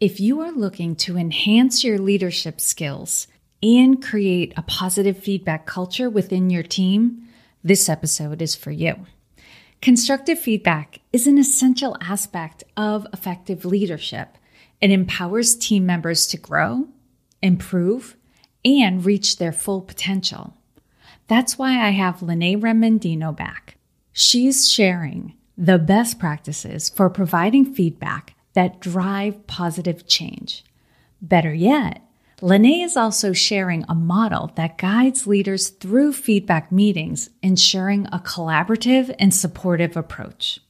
If you are looking to enhance your leadership skills and create a positive feedback culture within your team, this episode is for you. Constructive feedback is an essential aspect of effective leadership. It empowers team members to grow, improve, and reach their full potential. That's why I have Lynae Remindino back. She's sharing the best practices for providing feedback that drive positive change. Better yet, Lynae is also sharing a model that guides leaders through feedback meetings, ensuring a collaborative and supportive approach.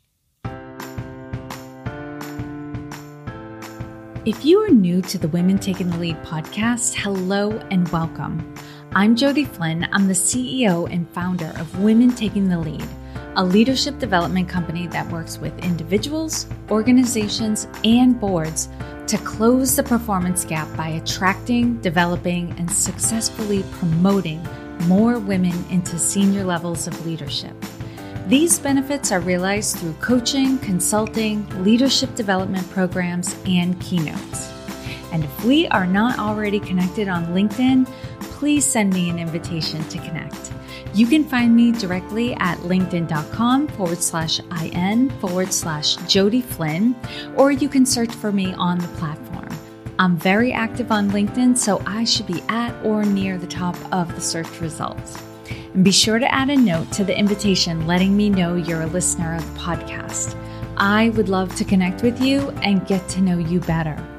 If you are new to the Women Taking the Lead podcast, hello and welcome. I'm Jodi Flynn. I'm the CEO and founder of Women Taking the Lead, a leadership development company that works with individuals, organizations, and boards to close the performance gap by attracting, developing, and successfully promoting more women into senior levels of leadership. These benefits are realized through coaching, consulting, leadership development programs, and keynotes. And if we are not already connected on LinkedIn, please send me an invitation to connect. You can find me directly at linkedin.com forward slash IN forward slash Jodi Flynn, or you can search for me on the platform. I'm very active on LinkedIn, so I should be at or near the top of the search results. And be sure to add a note to the invitation letting me know you're a listener of the podcast. I would love to connect with you and get to know you better.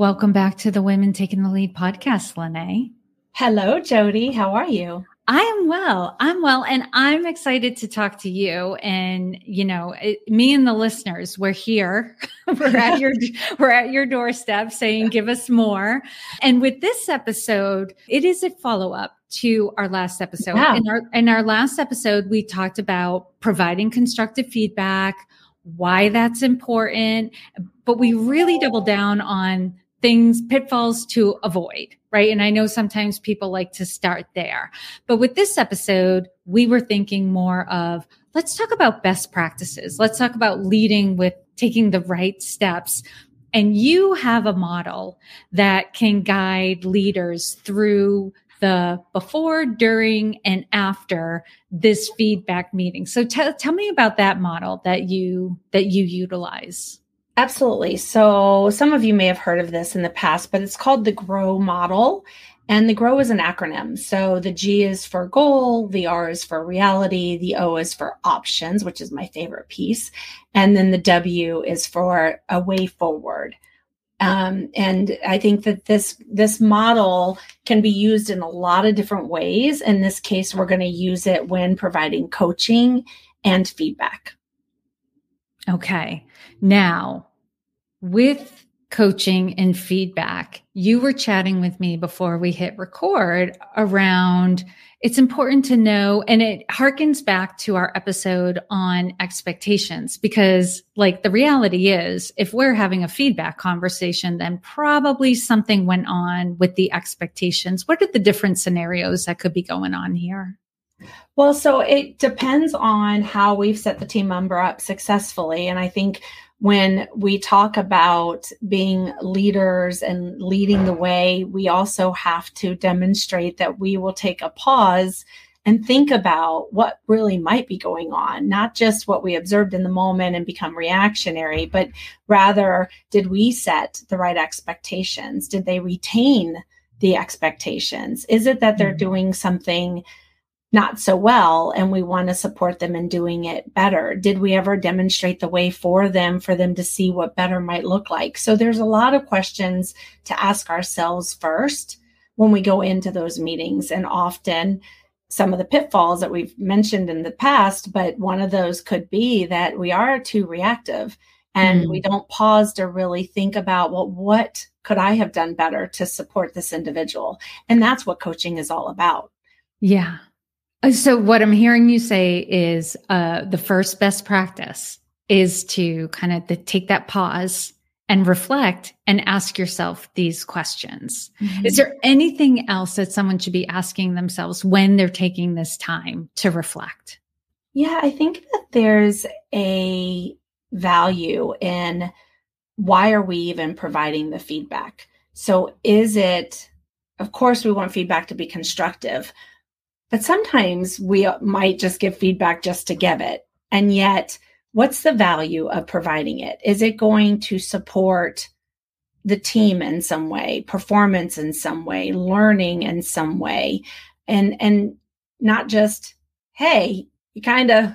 Welcome back to the Women Taking the Lead podcast, Lynae. Hello, Jodi. How are you? I am well. I'm well. And I'm excited to talk to you. And, you know, it, me and the listeners, we're here. we're at your, we're at your doorstep saying, give us more. And with this episode, it is a follow up to our last episode. Yeah. In our, in our last episode, we talked about providing constructive feedback, why that's important, but we really doubled down on things, pitfalls to avoid, right? And I know sometimes people like to start there. But with this episode, we were thinking more of let's talk about best practices. Let's talk about leading with taking the right steps. And you have a model that can guide leaders through the before, during, and after this feedback meeting. So t- tell me about that model that you that you utilize. Absolutely. So, some of you may have heard of this in the past, but it's called the GROW model. And the GROW is an acronym. So, the G is for goal, the R is for reality, the O is for options, which is my favorite piece. And then the W is for a way forward. Um, and I think that this this model can be used in a lot of different ways. In this case, we're going to use it when providing coaching and feedback. Okay. Now, with coaching and feedback, you were chatting with me before we hit record around it's important to know, and it harkens back to our episode on expectations because, like, the reality is, if we're having a feedback conversation, then probably something went on with the expectations. What are the different scenarios that could be going on here? Well, so it depends on how we've set the team member up successfully. And I think when we talk about being leaders and leading the way, we also have to demonstrate that we will take a pause and think about what really might be going on, not just what we observed in the moment and become reactionary, but rather, did we set the right expectations? Did they retain the expectations? Is it that they're mm-hmm. doing something not so well and we want to support them in doing it better. Did we ever demonstrate the way for them for them to see what better might look like? So there's a lot of questions to ask ourselves first when we go into those meetings and often some of the pitfalls that we've mentioned in the past but one of those could be that we are too reactive and mm. we don't pause to really think about well what could i have done better to support this individual? And that's what coaching is all about. Yeah so what I'm hearing you say is uh, the first best practice is to kind of the, take that pause and reflect and ask yourself these questions. Mm-hmm. Is there anything else that someone should be asking themselves when they're taking this time to reflect? Yeah, I think that there's a value in why are we even providing the feedback? So is it of course we want feedback to be constructive, but sometimes we might just give feedback just to give it. And yet, what's the value of providing it? Is it going to support the team in some way, performance in some way, learning in some way? And and not just, hey, you kind of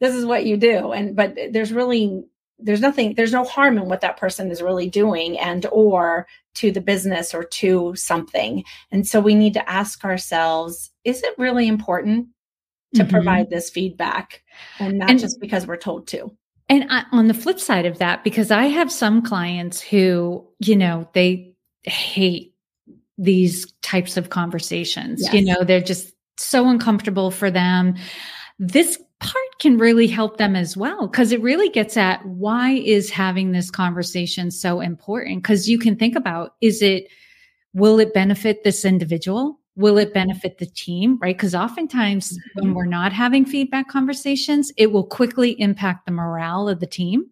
this is what you do. And but there's really there's nothing there's no harm in what that person is really doing and or to the business or to something and so we need to ask ourselves is it really important to mm-hmm. provide this feedback and not and, just because we're told to and I, on the flip side of that because i have some clients who you know they hate these types of conversations yes. you know they're just so uncomfortable for them this can really help them as well because it really gets at why is having this conversation so important? Because you can think about is it will it benefit this individual? Will it benefit the team right? Because oftentimes mm-hmm. when we're not having feedback conversations it will quickly impact the morale of the team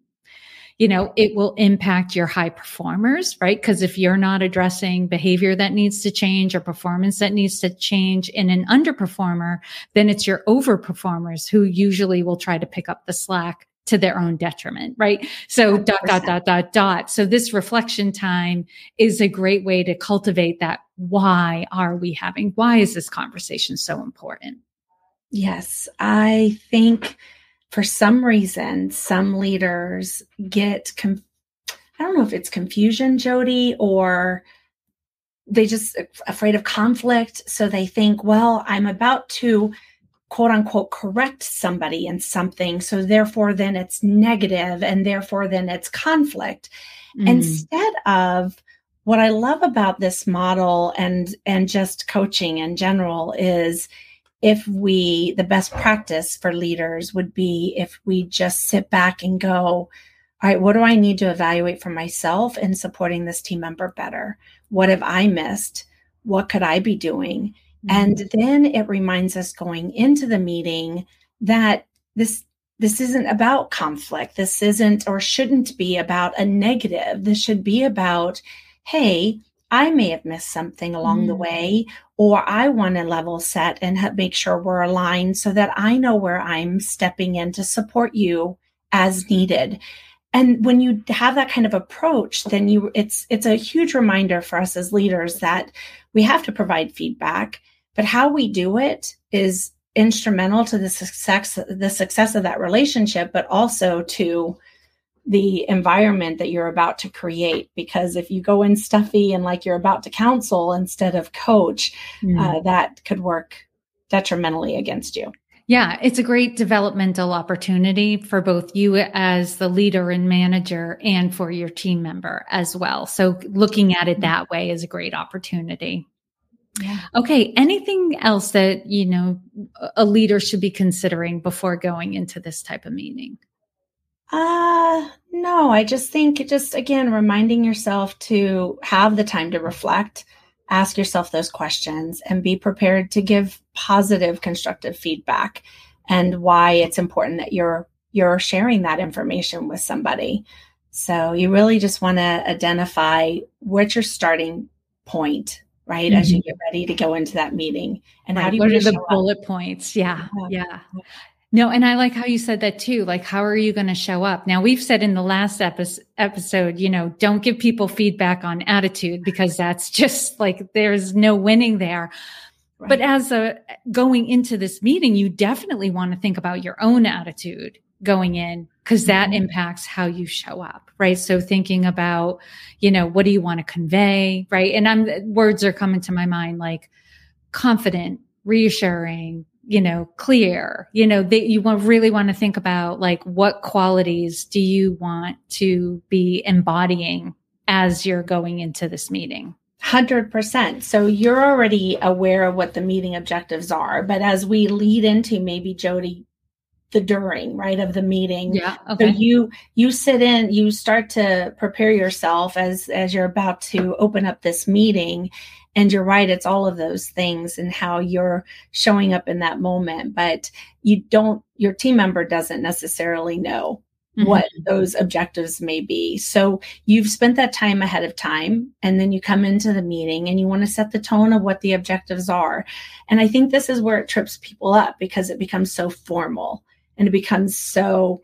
you know, it will impact your high performers, right? Because if you're not addressing behavior that needs to change or performance that needs to change in an underperformer, then it's your overperformers who usually will try to pick up the slack to their own detriment, right? So 100. dot, dot, dot, dot, dot. So this reflection time is a great way to cultivate that. Why are we having, why is this conversation so important? Yes, I think for some reason, some leaders get, com- I don't know if it's confusion, Jodi, or they just afraid of conflict. So they think, well, I'm about to quote unquote correct somebody in something. So therefore, then it's negative and therefore, then it's conflict. Mm. Instead of what I love about this model and and just coaching in general is if we, the best practice for leaders would be if we just sit back and go, all right, what do I need to evaluate for myself in supporting this team member better? What have I missed? What could I be doing? Mm-hmm. And then it reminds us going into the meeting that this this isn't about conflict. This isn't or shouldn't be about a negative. This should be about, hey, I may have missed something along mm. the way, or I want to level set and make sure we're aligned so that I know where I'm stepping in to support you as needed. And when you have that kind of approach, then you it's it's a huge reminder for us as leaders that we have to provide feedback, but how we do it is instrumental to the success the success of that relationship, but also to the environment that you're about to create because if you go in stuffy and like you're about to counsel instead of coach mm. uh, that could work detrimentally against you yeah it's a great developmental opportunity for both you as the leader and manager and for your team member as well so looking at it mm-hmm. that way is a great opportunity yeah. Okay. Anything else that, you know, a leader should be considering before going into this type of meeting? Uh, no, I just think just again reminding yourself to have the time to reflect, ask yourself those questions and be prepared to give positive constructive feedback and why it's important that you're you're sharing that information with somebody. So you really just want to identify what's your starting point, right? Mm-hmm. As you mm-hmm. get ready to go into that meeting. And right. how do you what are the bullet up? points? Yeah. yeah. yeah. No, and I like how you said that too. Like, how are you going to show up? Now, we've said in the last epi- episode, you know, don't give people feedback on attitude because that's just like there's no winning there. Right. But as a going into this meeting, you definitely want to think about your own attitude going in because that mm-hmm. impacts how you show up, right? So thinking about, you know, what do you want to convey, right? And I'm words are coming to my mind like confident, reassuring, you know, clear, you know, that you want, really want to think about like what qualities do you want to be embodying as you're going into this meeting? 100%. So you're already aware of what the meeting objectives are. But as we lead into maybe Jodi the during right of the meeting. Yeah okay. so you you sit in you start to prepare yourself as as you're about to open up this meeting. And you're right it's all of those things and how you're showing up in that moment. But you don't your team member doesn't necessarily know mm-hmm. what those objectives may be. So you've spent that time ahead of time and then you come into the meeting and you want to set the tone of what the objectives are. And i think this is where it trips people up because it becomes so formal and it becomes so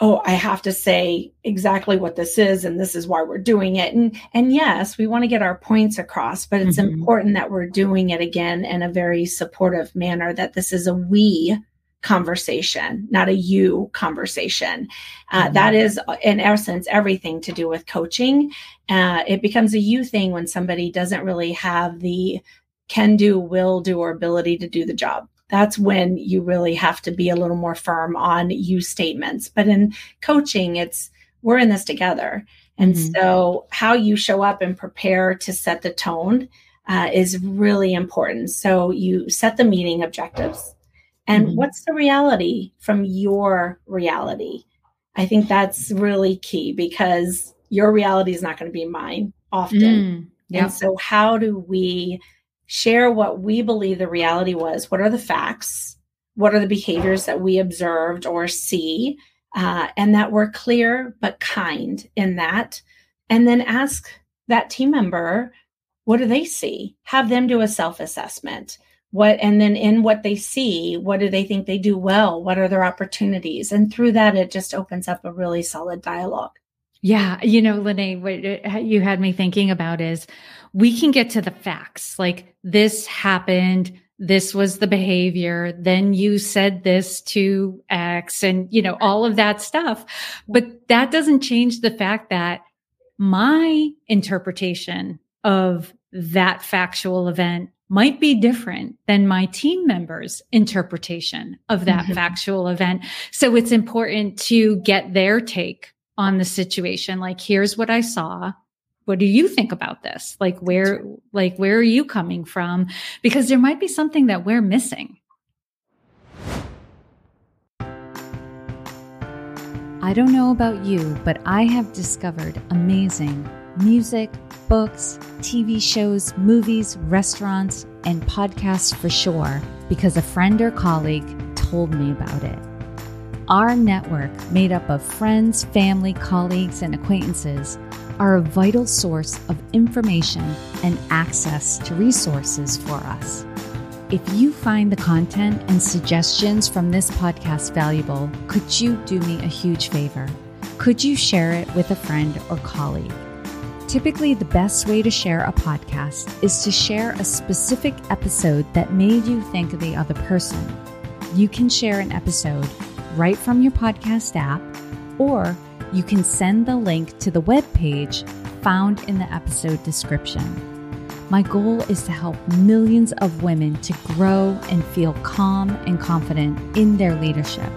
oh i have to say exactly what this is and this is why we're doing it and and yes we want to get our points across but it's mm-hmm. important that we're doing it again in a very supportive manner that this is a we conversation not a you conversation uh, mm-hmm. that is in essence everything to do with coaching uh, it becomes a you thing when somebody doesn't really have the can do will do or ability to do the job that's when you really have to be a little more firm on you statements. But in coaching, it's we're in this together. And mm-hmm. so, how you show up and prepare to set the tone uh, is really important. So, you set the meeting objectives. And mm-hmm. what's the reality from your reality? I think that's really key because your reality is not going to be mine often. Mm, yep. And so, how do we share what we believe the reality was. What are the facts? What are the behaviors that we observed or see? Uh, and that we're clear but kind in that. And then ask that team member, what do they see? Have them do a self assessment. What, and then in what they see, what do they think they do well? What are their opportunities? And through that, it just opens up a really solid dialogue. Yeah. You know, Lynae, what you had me thinking about is we can get to the facts. Like this happened. This was the behavior. Then you said this to X and, you know, all of that stuff. But that doesn't change the fact that my interpretation of that factual event might be different than my team members' interpretation of that mm-hmm. factual event. So it's important to get their take on the situation. Like, here's what I saw. What do you think about this? Like, where, like, where are you coming from? Because there might be something that we're missing. I don't know about you, but I have discovered amazing music, books, TV shows, movies, restaurants, and podcasts for sure because a friend or colleague told me about it. Our network, made up of friends, family, colleagues, and acquaintances, are a vital source of information and access to resources for us. If you find the content and suggestions from this podcast valuable, could you do me a huge favor? Could you share it with a friend or colleague? Typically, the best way to share a podcast is to share a specific episode that made you think of the other person. You can share an episode right from your podcast app, or you can send the link to the web page found in the episode description. My goal is to help millions of women to grow and feel calm and confident in their leadership.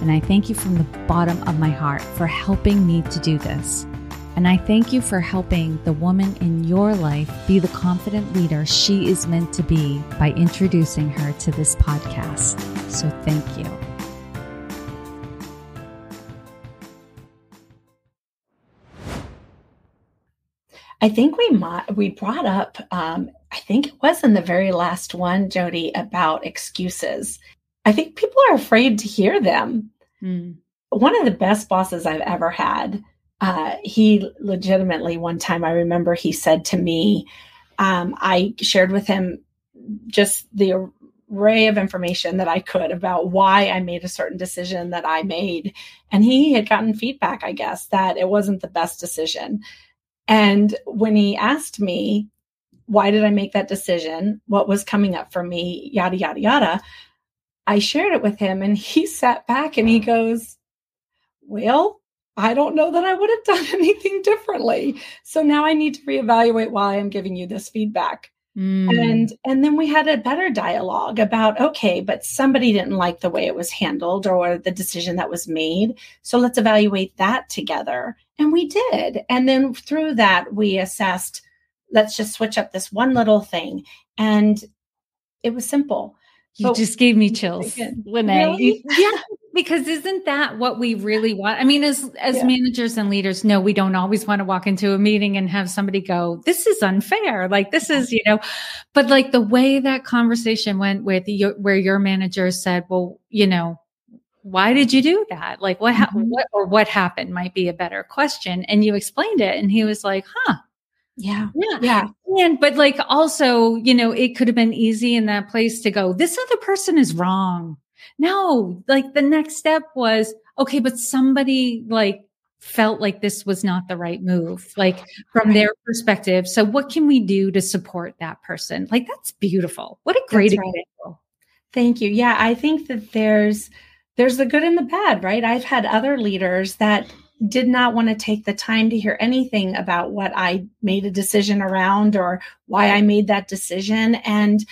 And I thank you from the bottom of my heart for helping me to do this. And I thank you for helping the woman in your life be the confident leader she is meant to be by introducing her to this podcast. So thank you. I think we might, we brought up, um, I think it was in the very last one, Jodi, about excuses. I think people are afraid to hear them. Mm. One of the best bosses I've ever had, uh, he legitimately, one time I remember he said to me, um, I shared with him just the array of information that I could about why I made a certain decision that I made. And he had gotten feedback, I guess, that it wasn't the best decision. And when he asked me, why did I make that decision? What was coming up for me? Yada, yada, yada. I shared it with him and he sat back and he goes, Well, I don't know that I would have done anything differently. So now I need to reevaluate why I'm giving you this feedback. Mm. And and then we had a better dialogue about okay, but somebody didn't like the way it was handled or the decision that was made. So let's evaluate that together. And we did. And then through that we assessed let's just switch up this one little thing and it was simple. You but just gave me chills, Lynae. Really? yeah, because isn't that what we really want? I mean, as as yeah. managers and leaders, no, we don't always want to walk into a meeting and have somebody go, "This is unfair." Like this is, you know, but like the way that conversation went with your, where your manager said, "Well, you know, why did you do that? Like what, mm-hmm. what or what happened might be a better question." And you explained it, and he was like, "Huh." Yeah. Yeah. Yeah. And, but like also, you know, it could have been easy in that place to go, this other person is wrong. No, like the next step was, okay, but somebody like felt like this was not the right move, like from right. their perspective. So what can we do to support that person? Like that's beautiful. What a great right. example. Thank you. Yeah, I think that there's there's the good and the bad, right? I've had other leaders that did not want to take the time to hear anything about what I made a decision around or why I made that decision and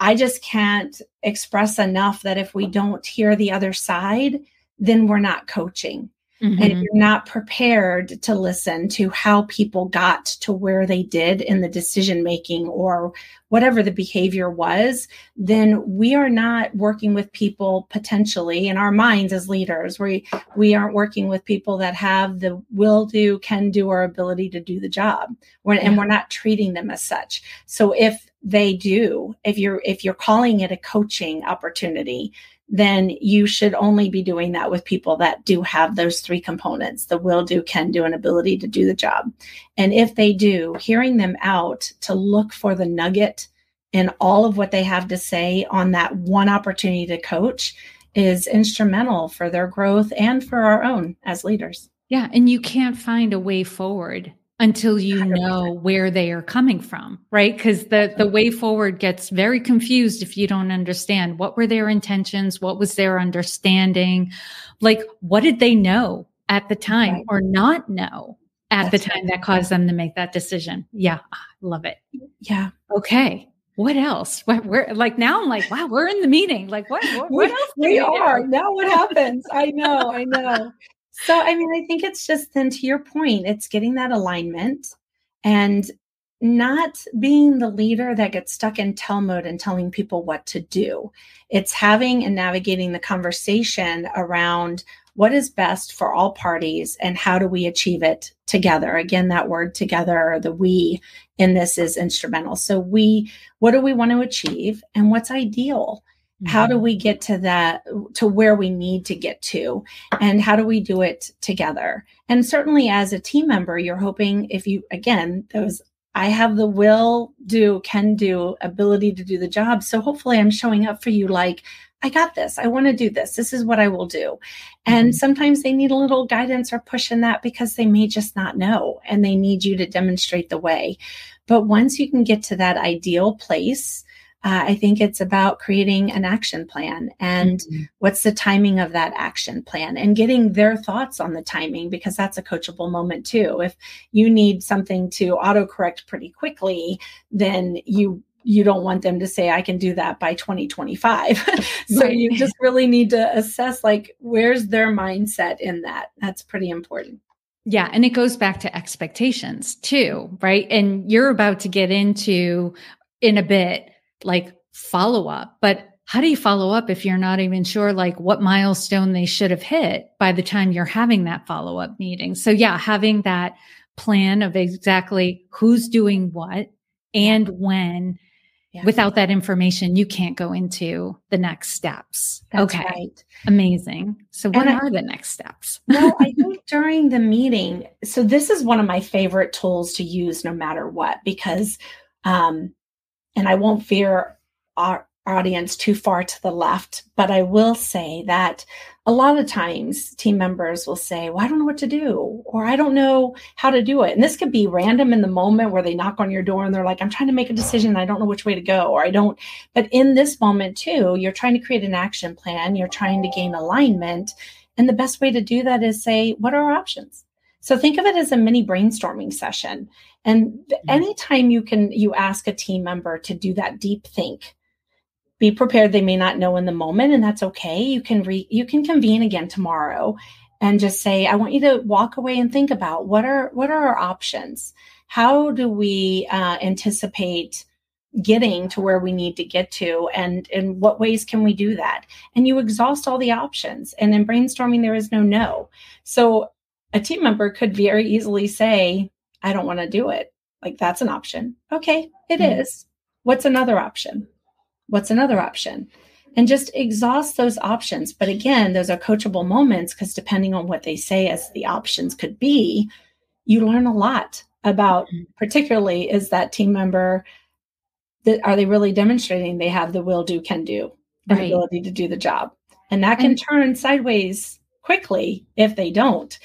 I just can't express enough that if we don't hear the other side, then we're not coaching. Mm-hmm. And if you're not prepared to listen to how people got to where they did in the decision making or whatever the behavior was, then we are not working with people potentially in our minds as leaders. We we aren't working with people that have the will do, can do, or ability to do the job. We're, yeah. And we're not treating them as such. So if they do, if you're if you're calling it a coaching opportunity, then you should only be doing that with people that do have those three components the will do, can do, and ability to do the job. And if they do, hearing them out to look for the nugget in all of what they have to say on that one opportunity to coach is instrumental for their growth and for our own as leaders. Yeah. And you can't find a way forward until you know where they are coming from right because the the way forward gets very confused if you don't understand what were their intentions what was their understanding like what did they know at the time right. or not know at That's the time right. that caused them to make that decision yeah I love it yeah okay what else? What, we're like now. I'm like, wow, we're in the meeting. Like, what? What, what else? we, we are now. What happens? I know. I know. So, I mean, I think it's just then to your point, it's getting that alignment and not being the leader that gets stuck in tell mode and telling people what to do. It's having and navigating the conversation around what is best for all parties and how do we achieve it together. Again, that word together, the we in this is instrumental. So, we, what do we want to achieve and what's ideal? How do mm-hmm. we get to that, to where we need to get to? And how do we do it together? And certainly as a team member, you're hoping if you, again, those I have the will, do, can do, ability to do the job. So hopefully I'm showing up for you like, I got this. I want to do this. This is what I will do. And mm-hmm. sometimes they need a little guidance or push in that because they may just not know and they need you to demonstrate the way. But once you can get to that ideal place, uh, I think it's about creating an action plan and mm-hmm. what's the timing of that action plan and getting their thoughts on the timing because that's a coachable moment too. If you need something to autocorrect pretty quickly, then you you don't want them to say i can do that by 2025 so right. you just really need to assess like where's their mindset in that that's pretty important yeah. And it goes back to expectations too, right? And you're about to get into in a bit like follow up. But how do you follow up if you're not even sure like what milestone they should have hit by the time you're having that follow up meeting? So yeah, having that plan of exactly who's doing what and when yeah. without that information you can't go into the next steps That's okay right. amazing so what are the next steps well i think during the meeting so this is one of my favorite tools to use no matter what because um and I won't veer our audience too far to the left, but I will say that a lot of times team members will say, Well, I don't know what to do, or I don't know how to do it. And this could be random in the moment where they knock on your door and they're like, I'm trying to make a decision. I don't know which way to go, or I don't. But in this moment, too, you're trying to create an action plan, you're trying to gain alignment. And the best way to do that is say, What are our options? So think of it as a mini brainstorming session. And mm-hmm. anytime you can you ask a team member to do that deep think, be prepared they may not know in the moment and that's okay. You can re you can convene again tomorrow and just say I want you to walk away and think about what are what are our options? How do we uh, anticipate getting to where we need to get to and in what ways can we do that and you exhaust all the options and in brainstorming there is no no so a team member could very easily say i don't want to do it like that's an option okay it mm-hmm. is. what's another option what's another option and just exhaust those options but again those are coachable moments because depending on what they say as the options could be you learn a lot about mm-hmm. particularly is that team member that are they really demonstrating they have the will do can do right. ability to do the job and that can and, turn sideways quickly if they don't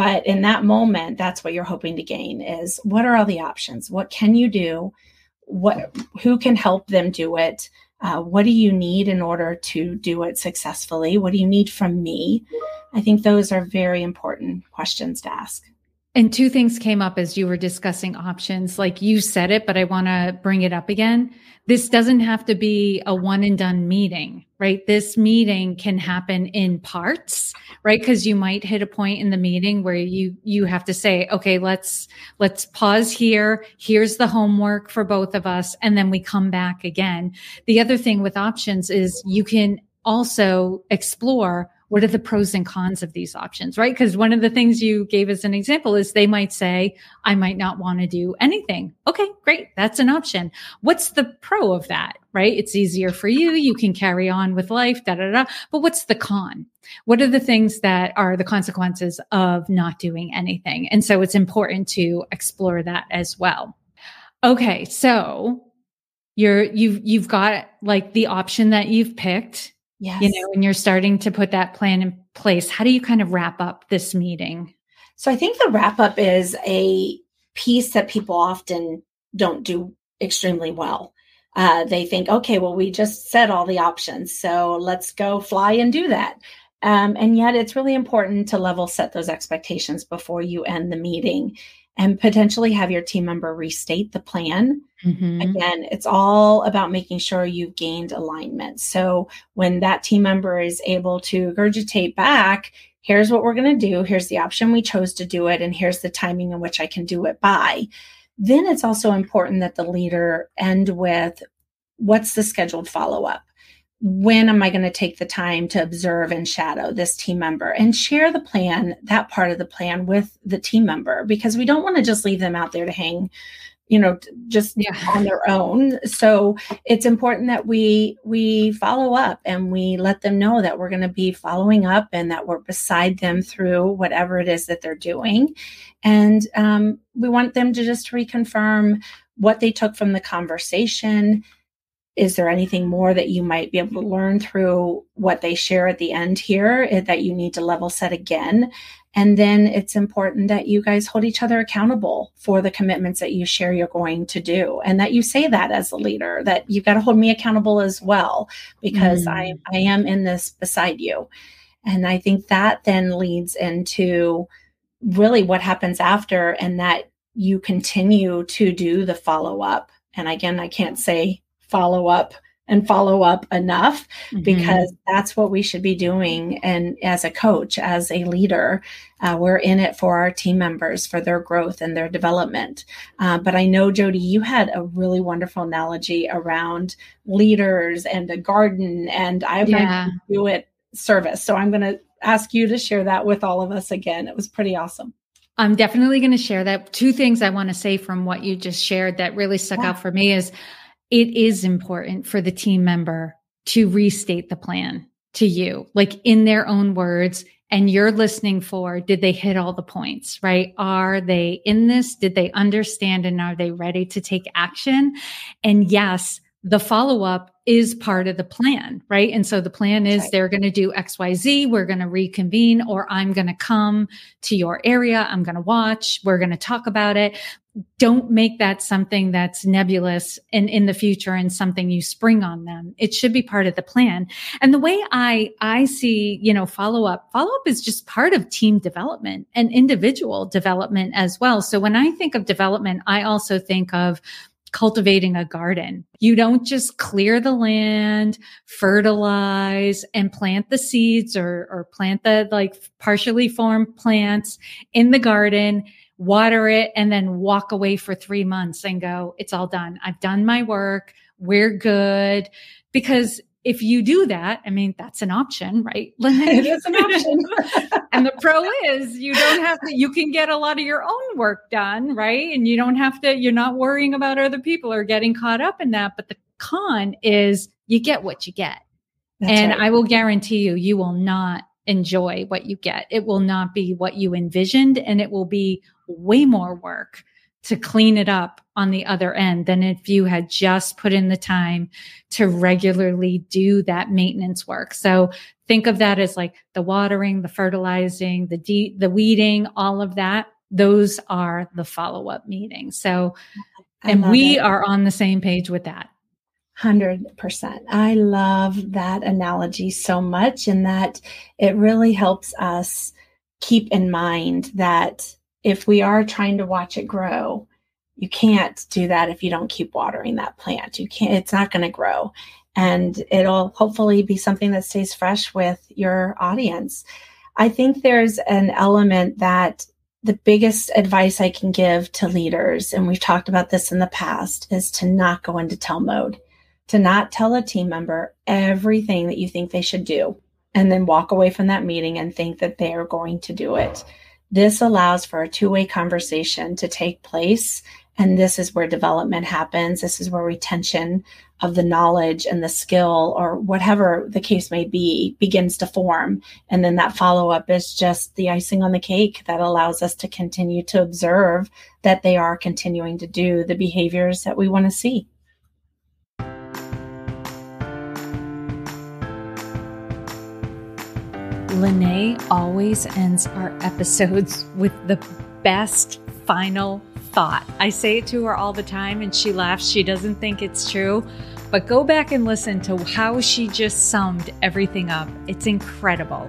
but in that moment that's what you're hoping to gain is what are all the options? What can you do? What who can help them do it? Uh, what do you need in order to do it successfully? What do you need from me? I think those are very important questions to ask and two things came up as you were discussing options. Like you said it, but I want to bring it up again. This doesn't have to be a one and done meeting, right? This meeting can happen in parts, right? Cause you might hit a point in the meeting where you, you have to say, okay, let's, let's pause here. Here's the homework for both of us. And then we come back again. The other thing with options is you can also explore what are the pros and cons of these options, right? Because one of the things you gave as an example is they might say, I might not want to do anything. Okay, great. That's an option. What's the pro of that, right? It's easier for you. You can carry on with life, da, da, da. But what's the con? What are the things that are the consequences of not doing anything? And so it's important to explore that as well. Okay. So you're, you've, you've got like the option that you've picked Yes. You know, and you're starting to put that plan in place. How do you kind of wrap up this meeting? So I think the wrap up is a piece that people often don't do extremely well. Uh, they think, okay, well, we just said all the options, so let's go fly and do that. Um, and yet, it's really important to level set those expectations before you end the meeting and potentially have your team member restate the plan. Mm-hmm. Again, it's all about making sure you've gained alignment. So when that team member is able to regurgitate back, here's what we're going to do, here's the option we chose to do it, and here's the timing in which I can do it by. Then it's also important that the leader end with what's the scheduled follow up? When am I going to take the time to observe and shadow this team member and share the plan, that part of the plan with the team member? Because we don't want to just leave them out there to hang, you know, just yeah. on their own. So it's important that we we follow up and we let them know that we're going to be following up and that we're beside them through whatever it is that they're doing. And um, we want them to just reconfirm what they took from the conversation is there anything more that you might be able to learn through what they share at the end here eh, that you need to level set again? And then it's important that you guys hold each other accountable for the commitments that you share you're going to do. And that you say that as a leader, that you've got to hold me accountable as well, because mm. I, I am in this beside you. And I think that then leads into really what happens after, and that you continue to do the follow up. And again, I can't say follow up and follow up enough mm-hmm. because that's what we should be doing. And as a coach, as a leader, uh, we're in it for our team members, for their growth and their development. Uh, but I know, Jodi, you had a really wonderful analogy around leaders and a garden, and I yeah. do it service. So I'm going to ask you to share that with all of us again. It was pretty awesome. I'm definitely going to share that. Two things I want to say from what you just shared that really stuck yeah. out for me is it is important for the team member to restate the plan to you, like in their own words. And you're listening for, did they hit all the points, right? Are they in this? Did they understand? And are they ready to take action? And yes, the follow up is part of the plan, right? And so the plan is right. they're going to do XYZ. We're going to reconvene, or I'm going to come to your area. I'm going to watch. We're going to talk about it don't make that something that's nebulous in, in the future and something you spring on them. It should be part of the plan. And the way I, I see, you know, follow up, follow up is just part of team development and individual development as well. So when I think of development, I also think of cultivating a garden. You don't just clear the land, fertilize and plant the seeds or, or plant the like partially formed plants in the garden water it, and then walk away for three months and go, it's all done. I've done my work. We're good. Because if you do that, I mean, that's an option, right? it is an option. and the pro is you don't have to, you can get a lot of your own work done, right? And you don't have to, you're not worrying about other people or getting caught up in that. But the con is you get what you get. That's and right. I will guarantee you, you will not enjoy what you get. It will not be what you envisioned and it will be way more work to clean it up on the other end than if you had just put in the time to regularly do that maintenance work. So think of that as like the watering, the fertilizing, the de- the weeding, all of that. Those are the follow up meetings. So, and we it. are on the same page with that. 100%. I love that analogy so much, and that it really helps us keep in mind that if we are trying to watch it grow, you can't do that if you don't keep watering that plant. You can't, it's not going to grow. And it'll hopefully be something that stays fresh with your audience. I think there's an element that the biggest advice I can give to leaders, and we've talked about this in the past, is to not go into tell mode, to not tell a team member everything that you think they should do, and then walk away from that meeting and think that they are going to do it. This allows for a two way conversation to take place. And this is where development happens. This is where retention of the knowledge and the skill, or whatever the case may be, begins to form. And then that follow up is just the icing on the cake that allows us to continue to observe that they are continuing to do the behaviors that we want to see. Lynae always ends our episodes with the best final thought. I say it to her all the time and she laughs. She doesn't think it's true. But go back and listen to how she just summed everything up. It's incredible.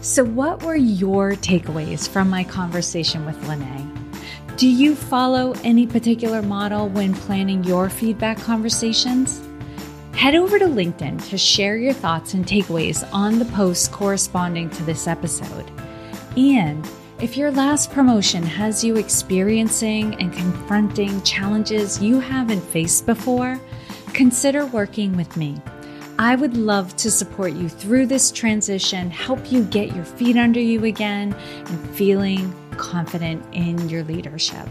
So, what were your takeaways from my conversation with Lynae? Do you follow any particular model when planning your feedback conversations? Head over to LinkedIn to share your thoughts and takeaways on the posts corresponding to this episode. And if your last promotion has you experiencing and confronting challenges you haven't faced before, consider working with me. I would love to support you through this transition, help you get your feet under you again, and feeling confident in your leadership.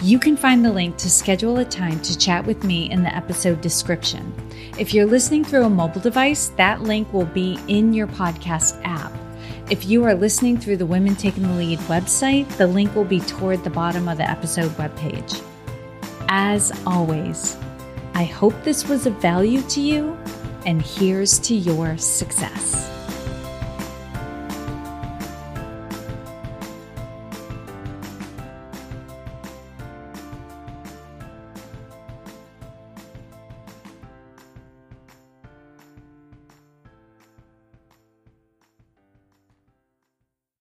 You can find the link to schedule a time to chat with me in the episode description. If you're listening through a mobile device, that link will be in your podcast app. If you are listening through the Women Taking the Lead website, the link will be toward the bottom of the episode webpage. As always, I hope this was of value to you, and here's to your success.